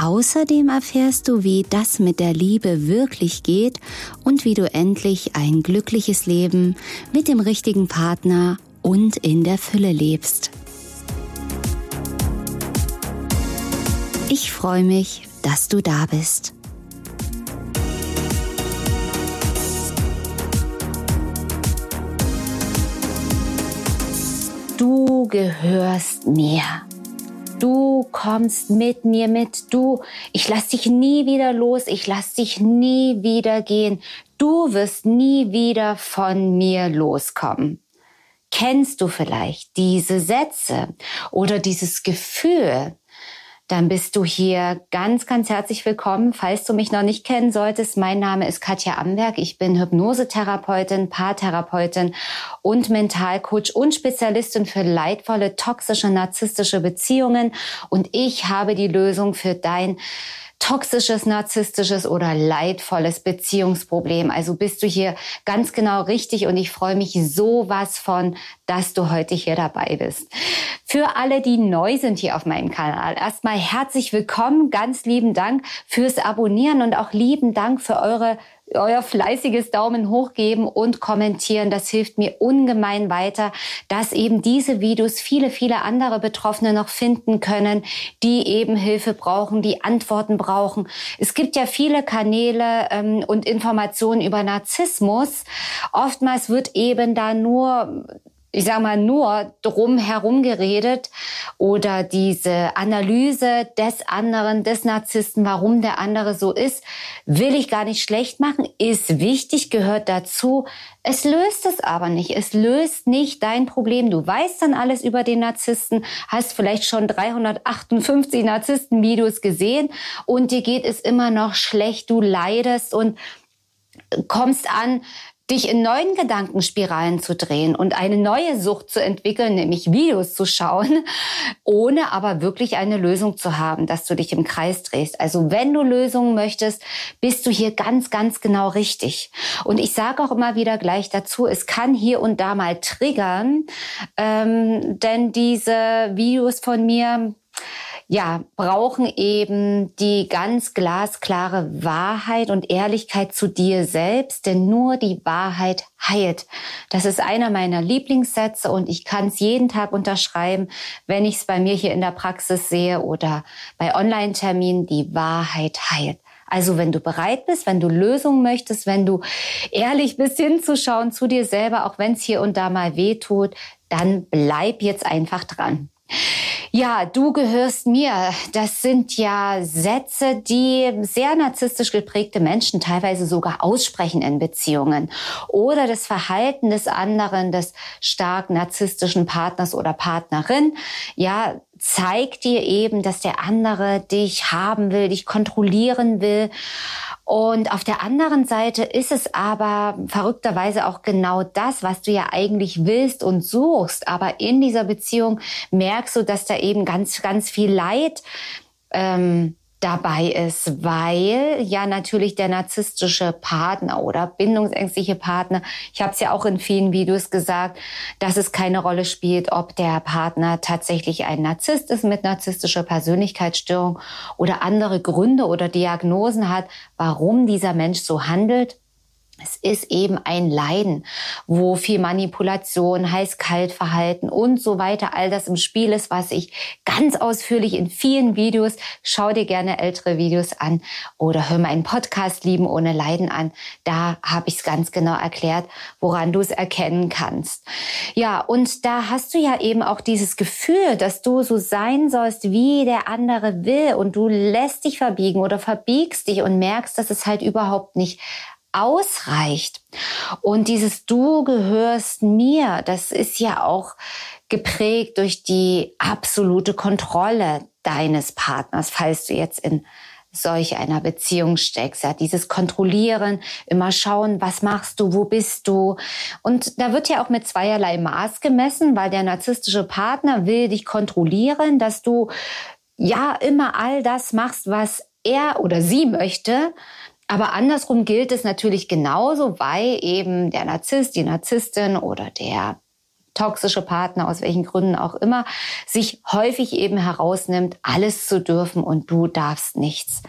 Außerdem erfährst du, wie das mit der Liebe wirklich geht und wie du endlich ein glückliches Leben mit dem richtigen Partner und in der Fülle lebst. Ich freue mich, dass du da bist. Du gehörst mir. Du kommst mit mir mit. Du, ich lass dich nie wieder los. Ich lass dich nie wieder gehen. Du wirst nie wieder von mir loskommen. Kennst du vielleicht diese Sätze oder dieses Gefühl, dann bist du hier ganz, ganz herzlich willkommen. Falls du mich noch nicht kennen solltest, mein Name ist Katja Amberg. Ich bin Hypnosetherapeutin, Paartherapeutin und Mentalcoach und Spezialistin für leidvolle, toxische, narzisstische Beziehungen. Und ich habe die Lösung für dein toxisches, narzisstisches oder leidvolles Beziehungsproblem. Also bist du hier ganz genau richtig und ich freue mich sowas von, dass du heute hier dabei bist. Für alle, die neu sind hier auf meinem Kanal, erstmal herzlich willkommen, ganz lieben Dank fürs Abonnieren und auch lieben Dank für eure euer fleißiges Daumen hoch geben und kommentieren. Das hilft mir ungemein weiter, dass eben diese Videos viele, viele andere Betroffene noch finden können, die eben Hilfe brauchen, die Antworten brauchen. Es gibt ja viele Kanäle ähm, und Informationen über Narzissmus. Oftmals wird eben da nur ich sage mal, nur drum herum geredet oder diese Analyse des anderen, des Narzissten, warum der andere so ist, will ich gar nicht schlecht machen, ist wichtig, gehört dazu. Es löst es aber nicht. Es löst nicht dein Problem. Du weißt dann alles über den Narzissten, hast vielleicht schon 358 Narzissten-Videos gesehen und dir geht es immer noch schlecht. Du leidest und kommst an, dich in neuen Gedankenspiralen zu drehen und eine neue Sucht zu entwickeln, nämlich Videos zu schauen, ohne aber wirklich eine Lösung zu haben, dass du dich im Kreis drehst. Also wenn du Lösungen möchtest, bist du hier ganz, ganz genau richtig. Und ich sage auch immer wieder gleich dazu, es kann hier und da mal triggern, ähm, denn diese Videos von mir, ja, brauchen eben die ganz glasklare Wahrheit und Ehrlichkeit zu dir selbst, denn nur die Wahrheit heilt. Das ist einer meiner Lieblingssätze und ich kann es jeden Tag unterschreiben, wenn ich es bei mir hier in der Praxis sehe oder bei Online-Terminen, die Wahrheit heilt. Also wenn du bereit bist, wenn du Lösungen möchtest, wenn du ehrlich bist hinzuschauen zu dir selber, auch wenn es hier und da mal weh tut, dann bleib jetzt einfach dran. Ja, du gehörst mir. Das sind ja Sätze, die sehr narzisstisch geprägte Menschen teilweise sogar aussprechen in Beziehungen. Oder das Verhalten des anderen, des stark narzisstischen Partners oder Partnerin, ja, zeigt dir eben, dass der andere dich haben will, dich kontrollieren will. Und auf der anderen Seite ist es aber verrückterweise auch genau das, was du ja eigentlich willst und suchst. Aber in dieser Beziehung merkst du, dass da eben ganz, ganz viel Leid ähm, dabei ist, weil ja natürlich der narzisstische Partner oder bindungsängstliche Partner, ich habe es ja auch in vielen Videos gesagt, dass es keine Rolle spielt, ob der Partner tatsächlich ein Narzisst ist mit narzisstischer Persönlichkeitsstörung oder andere Gründe oder Diagnosen hat, warum dieser Mensch so handelt. Es ist eben ein Leiden, wo viel Manipulation, heiß-kalt-Verhalten und so weiter, all das im Spiel ist, was ich ganz ausführlich in vielen Videos, schau dir gerne ältere Videos an oder hör meinen Podcast Lieben ohne Leiden an. Da habe ich es ganz genau erklärt, woran du es erkennen kannst. Ja, und da hast du ja eben auch dieses Gefühl, dass du so sein sollst, wie der andere will und du lässt dich verbiegen oder verbiegst dich und merkst, dass es halt überhaupt nicht ausreicht. Und dieses Du gehörst mir, das ist ja auch geprägt durch die absolute Kontrolle deines Partners, falls du jetzt in solch einer Beziehung steckst. Ja, dieses Kontrollieren, immer schauen, was machst du, wo bist du. Und da wird ja auch mit zweierlei Maß gemessen, weil der narzisstische Partner will dich kontrollieren, dass du ja immer all das machst, was er oder sie möchte. Aber andersrum gilt es natürlich genauso, weil eben der Narzisst, die Narzisstin oder der toxische Partner, aus welchen Gründen auch immer, sich häufig eben herausnimmt, alles zu dürfen und du darfst nichts.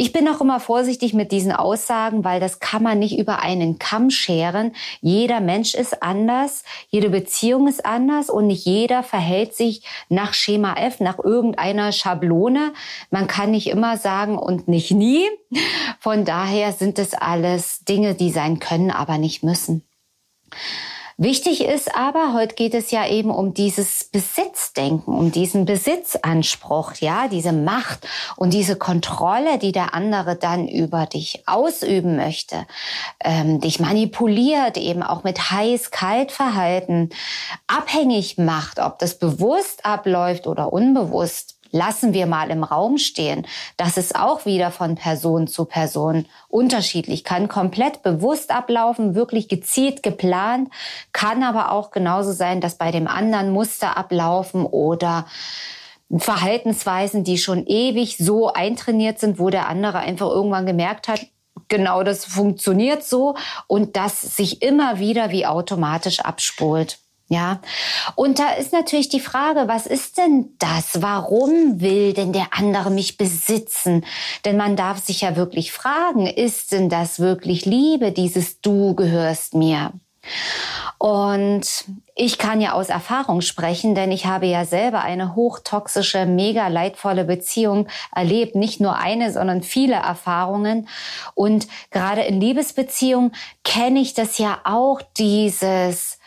Ich bin auch immer vorsichtig mit diesen Aussagen, weil das kann man nicht über einen Kamm scheren. Jeder Mensch ist anders, jede Beziehung ist anders und nicht jeder verhält sich nach Schema F, nach irgendeiner Schablone. Man kann nicht immer sagen und nicht nie. Von daher sind es alles Dinge, die sein können, aber nicht müssen. Wichtig ist aber, heute geht es ja eben um dieses Besitzdenken, um diesen Besitzanspruch, ja, diese Macht und diese Kontrolle, die der andere dann über dich ausüben möchte, ähm, dich manipuliert, eben auch mit heiß-kalt-Verhalten, abhängig macht, ob das bewusst abläuft oder unbewusst lassen wir mal im Raum stehen. Das ist auch wieder von Person zu Person unterschiedlich, kann komplett bewusst ablaufen, wirklich gezielt geplant, kann aber auch genauso sein, dass bei dem anderen Muster ablaufen oder Verhaltensweisen, die schon ewig so eintrainiert sind, wo der andere einfach irgendwann gemerkt hat, genau das funktioniert so und das sich immer wieder wie automatisch abspult. Ja, und da ist natürlich die Frage, was ist denn das? Warum will denn der andere mich besitzen? Denn man darf sich ja wirklich fragen, ist denn das wirklich Liebe, dieses Du gehörst mir? Und ich kann ja aus Erfahrung sprechen, denn ich habe ja selber eine hochtoxische, mega leidvolle Beziehung erlebt. Nicht nur eine, sondern viele Erfahrungen. Und gerade in Liebesbeziehungen kenne ich das ja auch, dieses,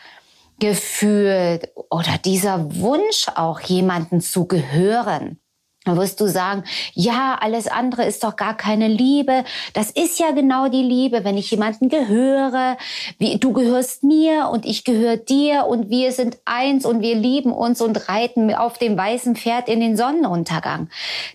Gefühl oder dieser Wunsch auch jemanden zu gehören. Wirst du sagen, ja, alles andere ist doch gar keine Liebe. Das ist ja genau die Liebe, wenn ich jemanden gehöre, wie du gehörst mir und ich gehöre dir und wir sind eins und wir lieben uns und reiten auf dem weißen Pferd in den Sonnenuntergang.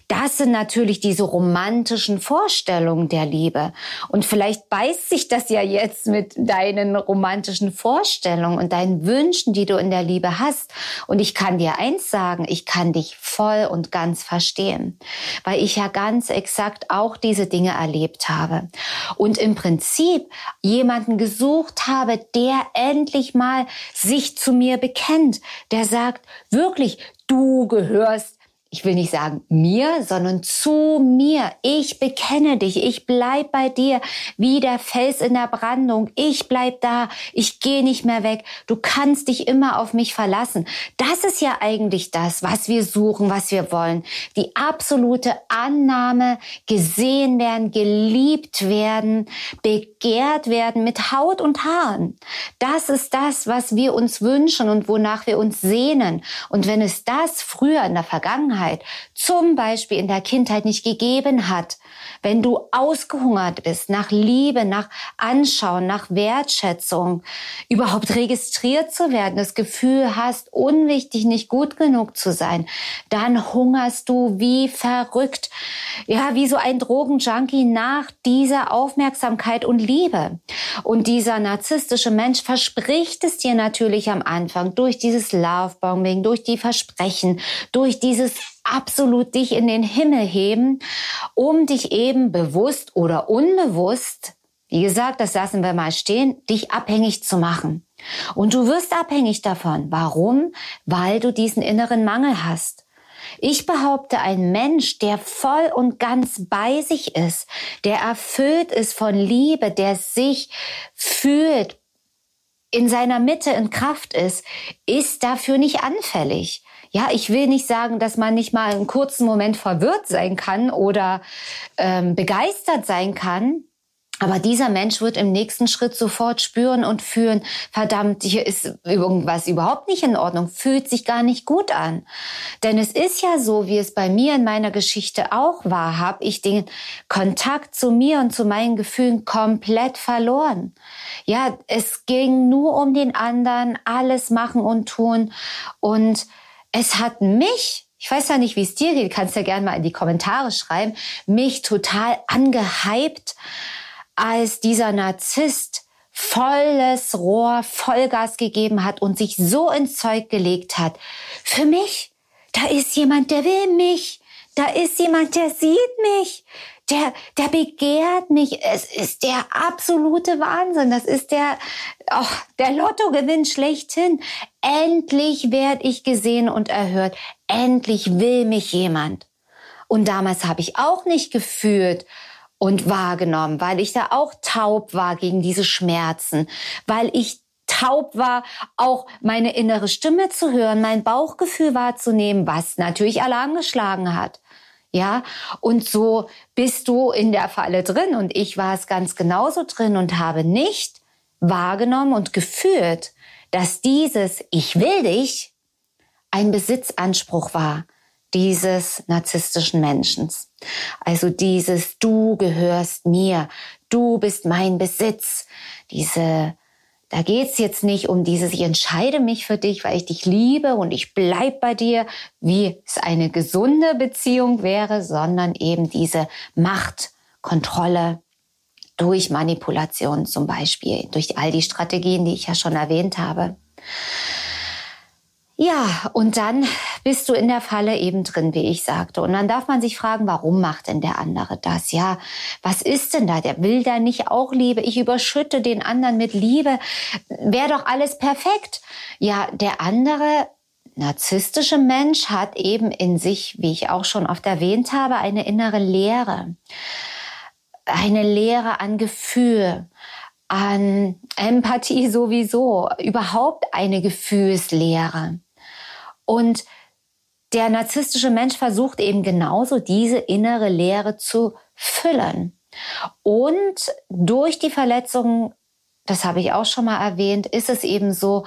Das sind natürlich diese romantischen Vorstellungen der Liebe. Und vielleicht beißt sich das ja jetzt mit deinen romantischen Vorstellungen und deinen Wünschen, die du in der Liebe hast. Und ich kann dir eins sagen, ich kann dich voll und ganz verstehen verstehen, weil ich ja ganz exakt auch diese Dinge erlebt habe. Und im Prinzip jemanden gesucht habe, der endlich mal sich zu mir bekennt, der sagt, wirklich, du gehörst ich will nicht sagen mir, sondern zu mir. Ich bekenne dich, ich bleib bei dir wie der Fels in der Brandung. Ich bleib da, ich gehe nicht mehr weg. Du kannst dich immer auf mich verlassen. Das ist ja eigentlich das, was wir suchen, was wir wollen. Die absolute Annahme, gesehen werden, geliebt werden, begehrt werden mit Haut und Haaren. Das ist das, was wir uns wünschen und wonach wir uns sehnen. Und wenn es das früher in der Vergangenheit Vergangenheit, zum Beispiel in der Kindheit nicht gegeben hat, wenn du ausgehungert bist nach Liebe, nach Anschauen, nach Wertschätzung, überhaupt registriert zu werden, das Gefühl hast, unwichtig, nicht gut genug zu sein, dann hungerst du wie verrückt, ja, wie so ein Drogenjunkie nach dieser Aufmerksamkeit und Liebe. Und dieser narzisstische Mensch verspricht es dir natürlich am Anfang durch dieses Lovebombing, durch die Versprechen, durch dieses absolut dich in den Himmel heben, um dich eben bewusst oder unbewusst, wie gesagt, das lassen wir mal stehen, dich abhängig zu machen. Und du wirst abhängig davon. Warum? Weil du diesen inneren Mangel hast. Ich behaupte, ein Mensch, der voll und ganz bei sich ist, der erfüllt ist von Liebe, der sich fühlt, in seiner Mitte in Kraft ist, ist dafür nicht anfällig ja, ich will nicht sagen, dass man nicht mal einen kurzen Moment verwirrt sein kann oder ähm, begeistert sein kann. Aber dieser Mensch wird im nächsten Schritt sofort spüren und fühlen, verdammt, hier ist irgendwas überhaupt nicht in Ordnung, fühlt sich gar nicht gut an. Denn es ist ja so, wie es bei mir in meiner Geschichte auch war, habe ich den Kontakt zu mir und zu meinen Gefühlen komplett verloren. Ja, es ging nur um den anderen, alles machen und tun und es hat mich ich weiß ja nicht, wie es dir geht, kannst ja gerne mal in die Kommentare schreiben, mich total angehypt, als dieser Narzisst volles Rohr, Vollgas gegeben hat und sich so ins Zeug gelegt hat. Für mich, da ist jemand, der will mich. Da ist jemand, der sieht mich. Der, der begehrt mich. Es ist der absolute Wahnsinn. Das ist der, oh, der Lottogewinn schlechthin. Endlich werde ich gesehen und erhört. Endlich will mich jemand. Und damals habe ich auch nicht gefühlt, und wahrgenommen, weil ich da auch taub war gegen diese Schmerzen, weil ich taub war, auch meine innere Stimme zu hören, mein Bauchgefühl wahrzunehmen, was natürlich Alarm geschlagen hat. Ja, und so bist du in der Falle drin und ich war es ganz genauso drin und habe nicht wahrgenommen und gefühlt, dass dieses Ich will dich ein Besitzanspruch war, dieses narzisstischen Menschen. Also dieses Du gehörst mir, du bist mein Besitz, diese da geht's jetzt nicht um dieses, ich entscheide mich für dich, weil ich dich liebe und ich bleib bei dir, wie es eine gesunde Beziehung wäre, sondern eben diese Machtkontrolle durch Manipulation zum Beispiel, durch all die Strategien, die ich ja schon erwähnt habe. Ja, und dann bist du in der Falle eben drin, wie ich sagte. Und dann darf man sich fragen, warum macht denn der andere das? Ja, was ist denn da? Der will da nicht auch Liebe. Ich überschütte den anderen mit Liebe. Wäre doch alles perfekt. Ja, der andere narzisstische Mensch hat eben in sich, wie ich auch schon oft erwähnt habe, eine innere Leere. Eine Leere an Gefühl, an Empathie sowieso, überhaupt eine Gefühlslehre. Und der narzisstische Mensch versucht eben genauso diese innere Leere zu füllen. Und durch die Verletzungen, das habe ich auch schon mal erwähnt, ist es eben so,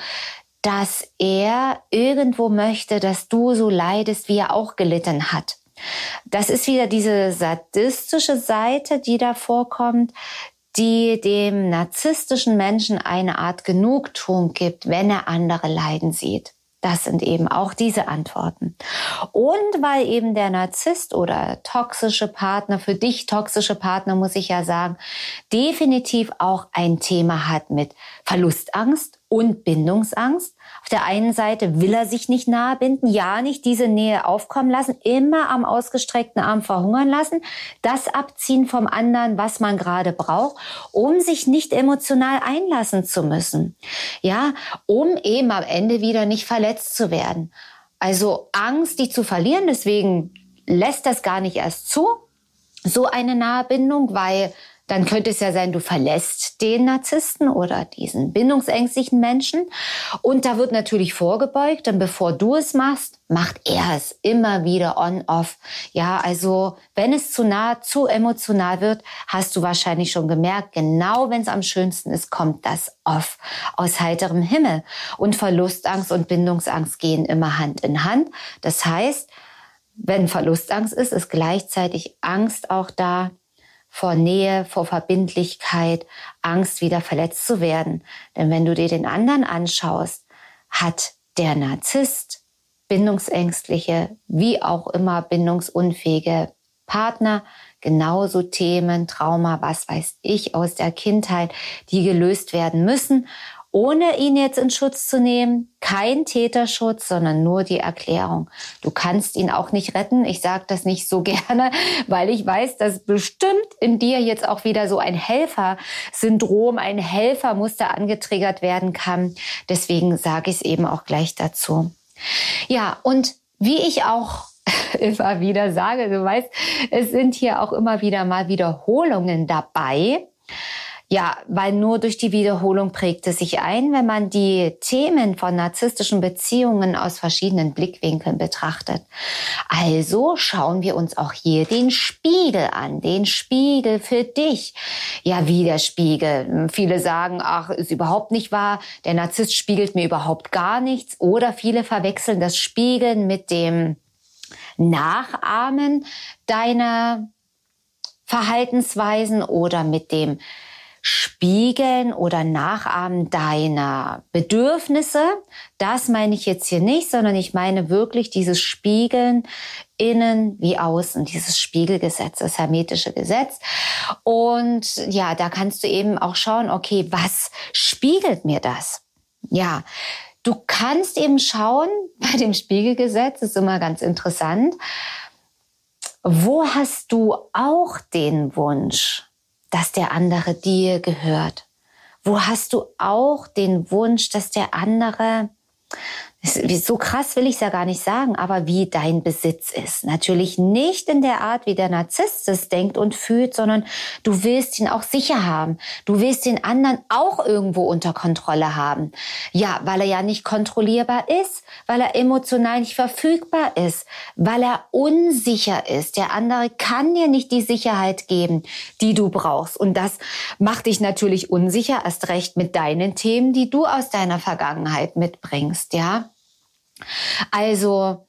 dass er irgendwo möchte, dass du so leidest, wie er auch gelitten hat. Das ist wieder diese sadistische Seite, die da vorkommt, die dem narzisstischen Menschen eine Art Genugtuung gibt, wenn er andere leiden sieht. Das sind eben auch diese Antworten. Und weil eben der Narzisst oder toxische Partner, für dich toxische Partner, muss ich ja sagen, definitiv auch ein Thema hat mit Verlustangst und Bindungsangst. Auf der einen Seite will er sich nicht nahe binden, ja nicht diese Nähe aufkommen lassen, immer am ausgestreckten Arm verhungern lassen, das abziehen vom anderen, was man gerade braucht, um sich nicht emotional einlassen zu müssen. Ja, um eben am Ende wieder nicht verletzt zu werden. Also Angst, die zu verlieren, deswegen lässt das gar nicht erst zu, so eine Nahebindung, weil dann könnte es ja sein, du verlässt den Narzissten oder diesen bindungsängstlichen Menschen. Und da wird natürlich vorgebeugt, denn bevor du es machst, macht er es immer wieder on-off. Ja, also wenn es zu nah, zu emotional wird, hast du wahrscheinlich schon gemerkt, genau wenn es am schönsten ist, kommt das off aus heiterem Himmel. Und Verlustangst und Bindungsangst gehen immer Hand in Hand. Das heißt, wenn Verlustangst ist, ist gleichzeitig Angst auch da, vor Nähe, vor Verbindlichkeit, Angst, wieder verletzt zu werden. Denn wenn du dir den anderen anschaust, hat der Narzisst bindungsängstliche, wie auch immer bindungsunfähige Partner, genauso Themen, Trauma, was weiß ich aus der Kindheit, die gelöst werden müssen ohne ihn jetzt in Schutz zu nehmen. Kein Täterschutz, sondern nur die Erklärung. Du kannst ihn auch nicht retten. Ich sage das nicht so gerne, weil ich weiß, dass bestimmt in dir jetzt auch wieder so ein Helfersyndrom, ein Helfermuster angetriggert werden kann. Deswegen sage ich es eben auch gleich dazu. Ja, und wie ich auch immer wieder sage, du weißt, es sind hier auch immer wieder mal Wiederholungen dabei. Ja, weil nur durch die Wiederholung prägt es sich ein, wenn man die Themen von narzisstischen Beziehungen aus verschiedenen Blickwinkeln betrachtet. Also schauen wir uns auch hier den Spiegel an, den Spiegel für dich. Ja, wie der Spiegel. Viele sagen, ach, ist überhaupt nicht wahr, der Narzisst spiegelt mir überhaupt gar nichts. Oder viele verwechseln das Spiegeln mit dem Nachahmen deiner Verhaltensweisen oder mit dem Spiegeln oder Nachahmen deiner Bedürfnisse. Das meine ich jetzt hier nicht, sondern ich meine wirklich dieses Spiegeln innen wie außen, dieses Spiegelgesetz, das hermetische Gesetz. Und ja, da kannst du eben auch schauen, okay, was spiegelt mir das? Ja, du kannst eben schauen, bei dem Spiegelgesetz ist immer ganz interessant, wo hast du auch den Wunsch, dass der andere dir gehört? Wo hast du auch den Wunsch, dass der andere so krass will ich es ja gar nicht sagen, aber wie dein Besitz ist. Natürlich nicht in der Art, wie der Narzisst es denkt und fühlt, sondern du willst ihn auch sicher haben. Du willst den anderen auch irgendwo unter Kontrolle haben. Ja, weil er ja nicht kontrollierbar ist, weil er emotional nicht verfügbar ist, weil er unsicher ist. Der andere kann dir nicht die Sicherheit geben, die du brauchst. Und das macht dich natürlich unsicher, erst recht mit deinen Themen, die du aus deiner Vergangenheit mitbringst, ja. Also,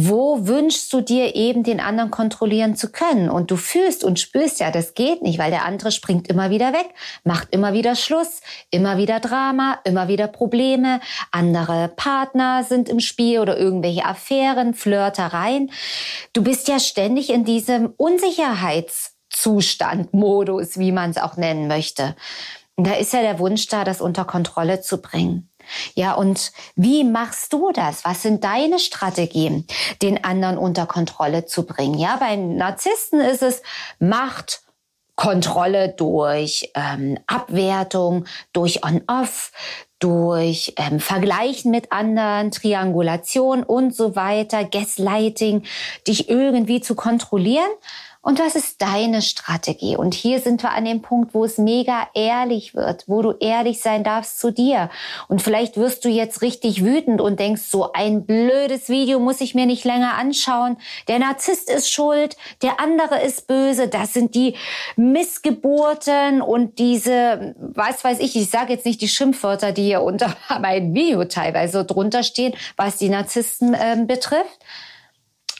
wo wünschst du dir eben den anderen kontrollieren zu können? Und du fühlst und spürst ja, das geht nicht, weil der andere springt immer wieder weg, macht immer wieder Schluss, immer wieder Drama, immer wieder Probleme, andere Partner sind im Spiel oder irgendwelche Affären, Flirtereien. Du bist ja ständig in diesem Unsicherheitszustand, Modus, wie man es auch nennen möchte. Und da ist ja der Wunsch da, das unter Kontrolle zu bringen. Ja, und wie machst du das? Was sind deine Strategien, den anderen unter Kontrolle zu bringen? Ja, beim Narzissten ist es Macht, Kontrolle durch ähm, Abwertung, durch On-Off, durch ähm, Vergleichen mit anderen, Triangulation und so weiter, Gaslighting, dich irgendwie zu kontrollieren. Und was ist deine Strategie? Und hier sind wir an dem Punkt, wo es mega ehrlich wird, wo du ehrlich sein darfst zu dir. Und vielleicht wirst du jetzt richtig wütend und denkst, so ein blödes Video muss ich mir nicht länger anschauen. Der Narzisst ist schuld, der andere ist böse. Das sind die Missgeburten und diese, was weiß ich, ich sage jetzt nicht die Schimpfwörter, die hier unter meinem Video teilweise drunter stehen, was die Narzissten äh, betrifft.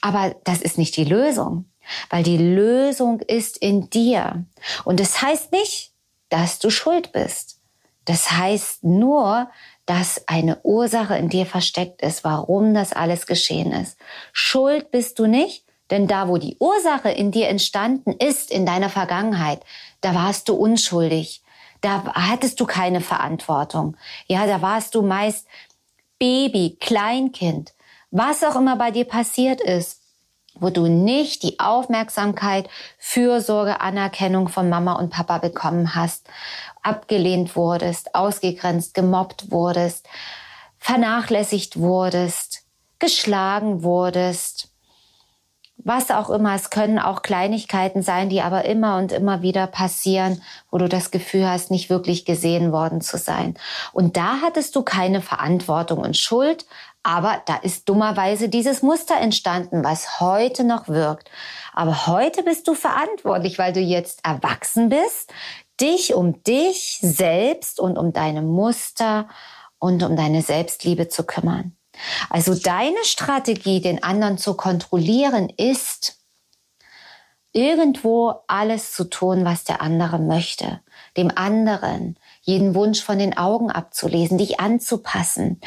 Aber das ist nicht die Lösung weil die Lösung ist in dir. Und das heißt nicht, dass du schuld bist. Das heißt nur, dass eine Ursache in dir versteckt ist, warum das alles geschehen ist. Schuld bist du nicht, denn da, wo die Ursache in dir entstanden ist, in deiner Vergangenheit, da warst du unschuldig. Da hattest du keine Verantwortung. Ja, da warst du meist Baby, Kleinkind, was auch immer bei dir passiert ist wo du nicht die Aufmerksamkeit, Fürsorge, Anerkennung von Mama und Papa bekommen hast, abgelehnt wurdest, ausgegrenzt, gemobbt wurdest, vernachlässigt wurdest, geschlagen wurdest, was auch immer. Es können auch Kleinigkeiten sein, die aber immer und immer wieder passieren, wo du das Gefühl hast, nicht wirklich gesehen worden zu sein. Und da hattest du keine Verantwortung und Schuld, aber da ist dummerweise dieses Muster entstanden, was heute noch wirkt. Aber heute bist du verantwortlich, weil du jetzt erwachsen bist, dich um dich selbst und um deine Muster und um deine Selbstliebe zu kümmern. Also deine Strategie, den anderen zu kontrollieren, ist, irgendwo alles zu tun, was der andere möchte. Dem anderen jeden Wunsch von den Augen abzulesen, dich anzupassen,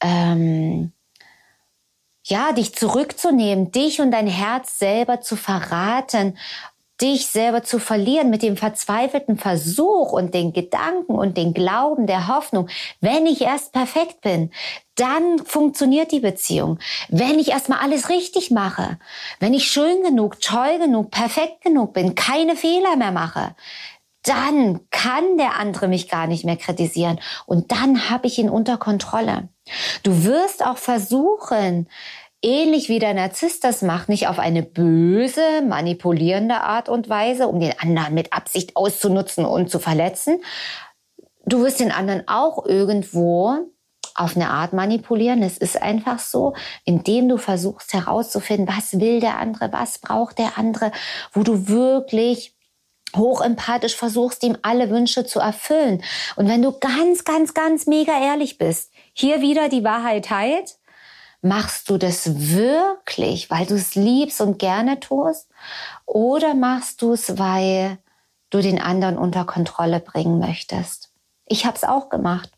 ähm, ja, dich zurückzunehmen, dich und dein Herz selber zu verraten, dich selber zu verlieren mit dem verzweifelten Versuch und den Gedanken und den Glauben der Hoffnung, wenn ich erst perfekt bin, dann funktioniert die Beziehung. Wenn ich erstmal alles richtig mache, wenn ich schön genug, toll genug, perfekt genug bin, keine Fehler mehr mache, dann kann der andere mich gar nicht mehr kritisieren und dann habe ich ihn unter Kontrolle. Du wirst auch versuchen, ähnlich wie der Narzisst das macht, nicht auf eine böse, manipulierende Art und Weise, um den anderen mit Absicht auszunutzen und zu verletzen. Du wirst den anderen auch irgendwo auf eine Art manipulieren. Es ist einfach so, indem du versuchst herauszufinden, was will der andere, was braucht der andere, wo du wirklich hochempathisch versuchst, ihm alle Wünsche zu erfüllen. Und wenn du ganz, ganz, ganz mega ehrlich bist, hier wieder die Wahrheit heilt, machst du das wirklich, weil du es liebst und gerne tust? Oder machst du es, weil du den anderen unter Kontrolle bringen möchtest. Ich habe es auch gemacht.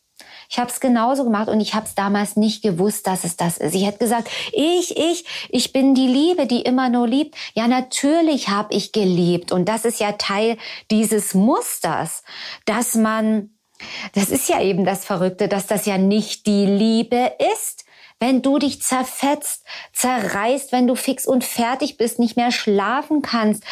Ich habe es genauso gemacht und ich habe es damals nicht gewusst, dass es das ist. Ich hätte gesagt, ich, ich, ich bin die Liebe, die immer nur liebt. Ja, natürlich habe ich geliebt und das ist ja Teil dieses Musters, dass man, das ist ja eben das Verrückte, dass das ja nicht die Liebe ist wenn du dich zerfetzt, zerreißt, wenn du fix und fertig bist, nicht mehr schlafen kannst,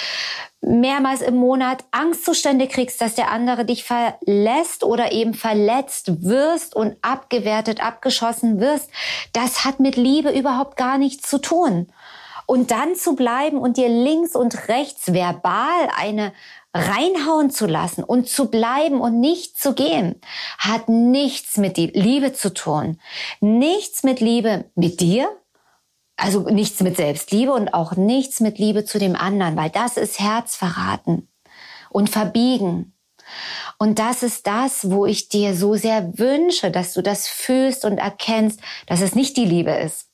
mehrmals im Monat Angstzustände kriegst, dass der andere dich verlässt oder eben verletzt wirst und abgewertet, abgeschossen wirst, das hat mit Liebe überhaupt gar nichts zu tun. Und dann zu bleiben und dir links und rechts verbal eine reinhauen zu lassen und zu bleiben und nicht zu gehen, hat nichts mit Liebe zu tun. Nichts mit Liebe mit dir, also nichts mit Selbstliebe und auch nichts mit Liebe zu dem anderen, weil das ist Herzverraten und verbiegen. Und das ist das, wo ich dir so sehr wünsche, dass du das fühlst und erkennst, dass es nicht die Liebe ist.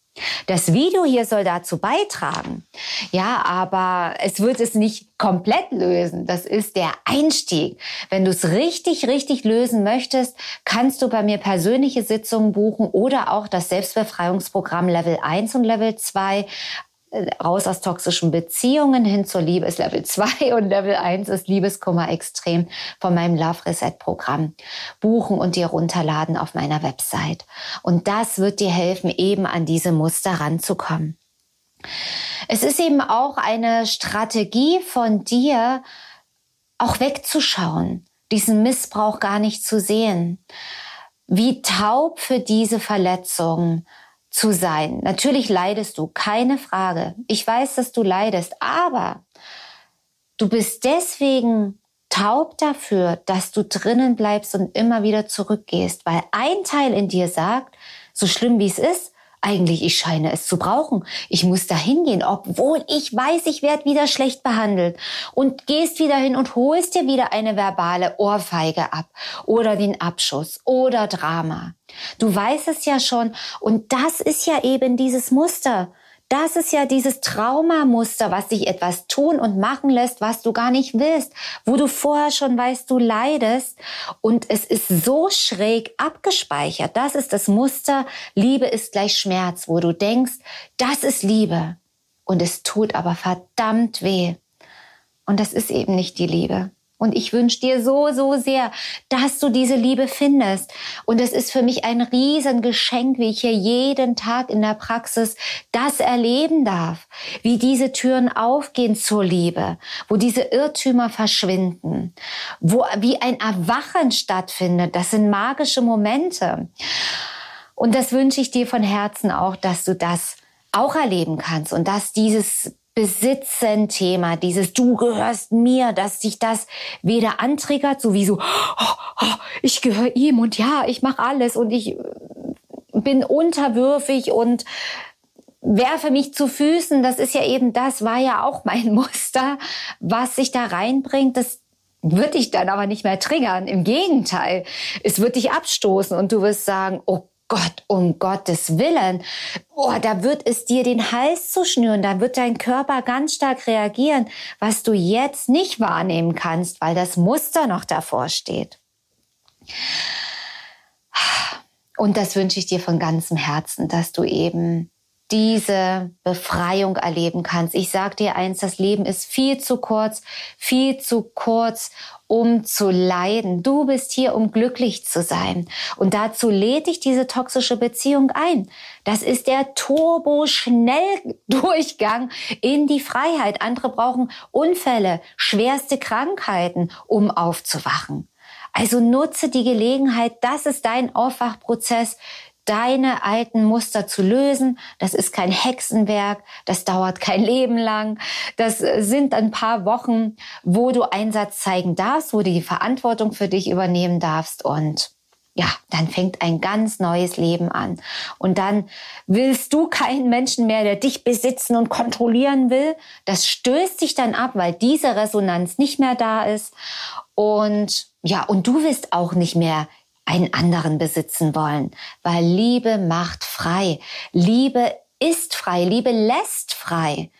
Das Video hier soll dazu beitragen. Ja, aber es wird es nicht komplett lösen. Das ist der Einstieg. Wenn du es richtig, richtig lösen möchtest, kannst du bei mir persönliche Sitzungen buchen oder auch das Selbstbefreiungsprogramm Level 1 und Level 2 raus aus toxischen Beziehungen hin zur Liebe ist Level 2 und Level 1 ist Liebeskummer extrem von meinem Love Reset Programm buchen und dir runterladen auf meiner Website. Und das wird dir helfen, eben an diese Muster ranzukommen. Es ist eben auch eine Strategie von dir, auch wegzuschauen, diesen Missbrauch gar nicht zu sehen. Wie taub für diese Verletzung, zu sein. Natürlich leidest du, keine Frage. Ich weiß, dass du leidest, aber du bist deswegen taub dafür, dass du drinnen bleibst und immer wieder zurückgehst, weil ein Teil in dir sagt, so schlimm wie es ist, eigentlich, ich scheine es zu brauchen. Ich muss da hingehen, obwohl ich weiß, ich werde wieder schlecht behandelt. Und gehst wieder hin und holst dir wieder eine verbale Ohrfeige ab oder den Abschuss oder Drama. Du weißt es ja schon. Und das ist ja eben dieses Muster. Das ist ja dieses Traumamuster, was dich etwas tun und machen lässt, was du gar nicht willst, wo du vorher schon weißt, du leidest und es ist so schräg abgespeichert. Das ist das Muster, Liebe ist gleich Schmerz, wo du denkst, das ist Liebe und es tut aber verdammt weh. Und das ist eben nicht die Liebe. Und ich wünsche dir so, so sehr, dass du diese Liebe findest. Und es ist für mich ein Riesengeschenk, wie ich hier jeden Tag in der Praxis das erleben darf. Wie diese Türen aufgehen zur Liebe, wo diese Irrtümer verschwinden, wo wie ein Erwachen stattfindet. Das sind magische Momente. Und das wünsche ich dir von Herzen auch, dass du das auch erleben kannst und dass dieses Besitzen-Thema, dieses Du gehörst mir, dass sich das weder antriggert, so wie so, oh, oh, ich gehöre ihm und ja, ich mache alles und ich bin unterwürfig und werfe mich zu Füßen. Das ist ja eben das, war ja auch mein Muster, was sich da reinbringt. Das wird dich dann aber nicht mehr triggern. Im Gegenteil, es wird dich abstoßen und du wirst sagen, oh Gott, um Gottes Willen, oh, da wird es dir den Hals zu schnüren, da wird dein Körper ganz stark reagieren, was du jetzt nicht wahrnehmen kannst, weil das Muster noch davor steht. Und das wünsche ich dir von ganzem Herzen, dass du eben diese Befreiung erleben kannst. Ich sag dir eins, das Leben ist viel zu kurz, viel zu kurz, um zu leiden. Du bist hier, um glücklich zu sein. Und dazu lädt dich diese toxische Beziehung ein. Das ist der Turbo-Schnelldurchgang in die Freiheit. Andere brauchen Unfälle, schwerste Krankheiten, um aufzuwachen. Also nutze die Gelegenheit, das ist dein Aufwachprozess deine alten Muster zu lösen. Das ist kein Hexenwerk, das dauert kein Leben lang. Das sind ein paar Wochen, wo du Einsatz zeigen darfst, wo du die Verantwortung für dich übernehmen darfst und ja, dann fängt ein ganz neues Leben an. Und dann willst du keinen Menschen mehr, der dich besitzen und kontrollieren will. Das stößt dich dann ab, weil diese Resonanz nicht mehr da ist. Und ja, und du willst auch nicht mehr einen anderen besitzen wollen, weil Liebe macht frei. Liebe ist frei, Liebe lässt frei.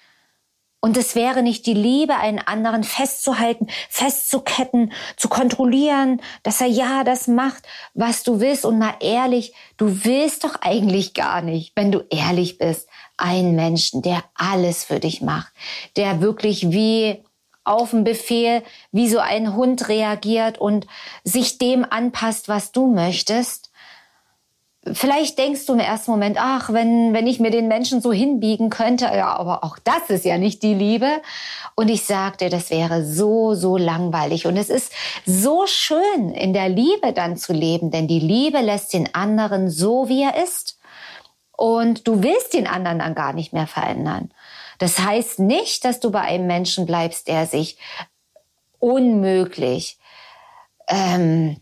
Und es wäre nicht die Liebe, einen anderen festzuhalten, festzuketten, zu kontrollieren, dass er ja das macht, was du willst. Und mal ehrlich, du willst doch eigentlich gar nicht, wenn du ehrlich bist, einen Menschen, der alles für dich macht, der wirklich wie auf einen Befehl, wie so ein Hund reagiert und sich dem anpasst, was du möchtest. Vielleicht denkst du im ersten Moment, ach, wenn, wenn ich mir den Menschen so hinbiegen könnte, ja, aber auch das ist ja nicht die Liebe. Und ich sag dir, das wäre so, so langweilig. Und es ist so schön, in der Liebe dann zu leben, denn die Liebe lässt den anderen so, wie er ist. Und du willst den anderen dann gar nicht mehr verändern. Das heißt nicht, dass du bei einem Menschen bleibst, der sich unmöglich ähm,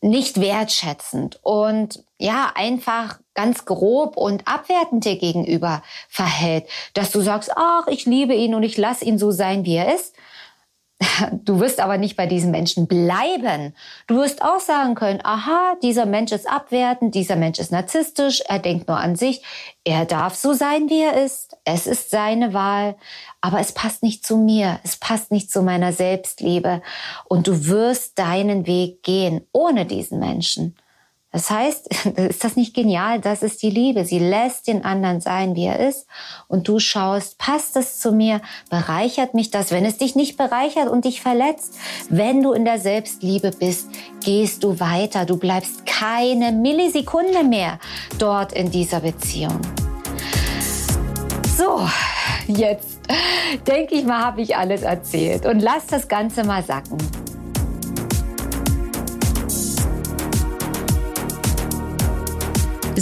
nicht wertschätzend und ja, einfach ganz grob und abwertend dir gegenüber verhält, dass du sagst, ach, ich liebe ihn und ich lasse ihn so sein, wie er ist. Du wirst aber nicht bei diesem Menschen bleiben. Du wirst auch sagen können, aha, dieser Mensch ist abwertend, dieser Mensch ist narzisstisch, er denkt nur an sich, er darf so sein, wie er ist, es ist seine Wahl, aber es passt nicht zu mir, es passt nicht zu meiner Selbstliebe und du wirst deinen Weg gehen ohne diesen Menschen. Das heißt, ist das nicht genial? Das ist die Liebe. Sie lässt den anderen sein, wie er ist. Und du schaust, passt es zu mir? Bereichert mich das? Wenn es dich nicht bereichert und dich verletzt, wenn du in der Selbstliebe bist, gehst du weiter. Du bleibst keine Millisekunde mehr dort in dieser Beziehung. So, jetzt denke ich mal, habe ich alles erzählt und lass das Ganze mal sacken.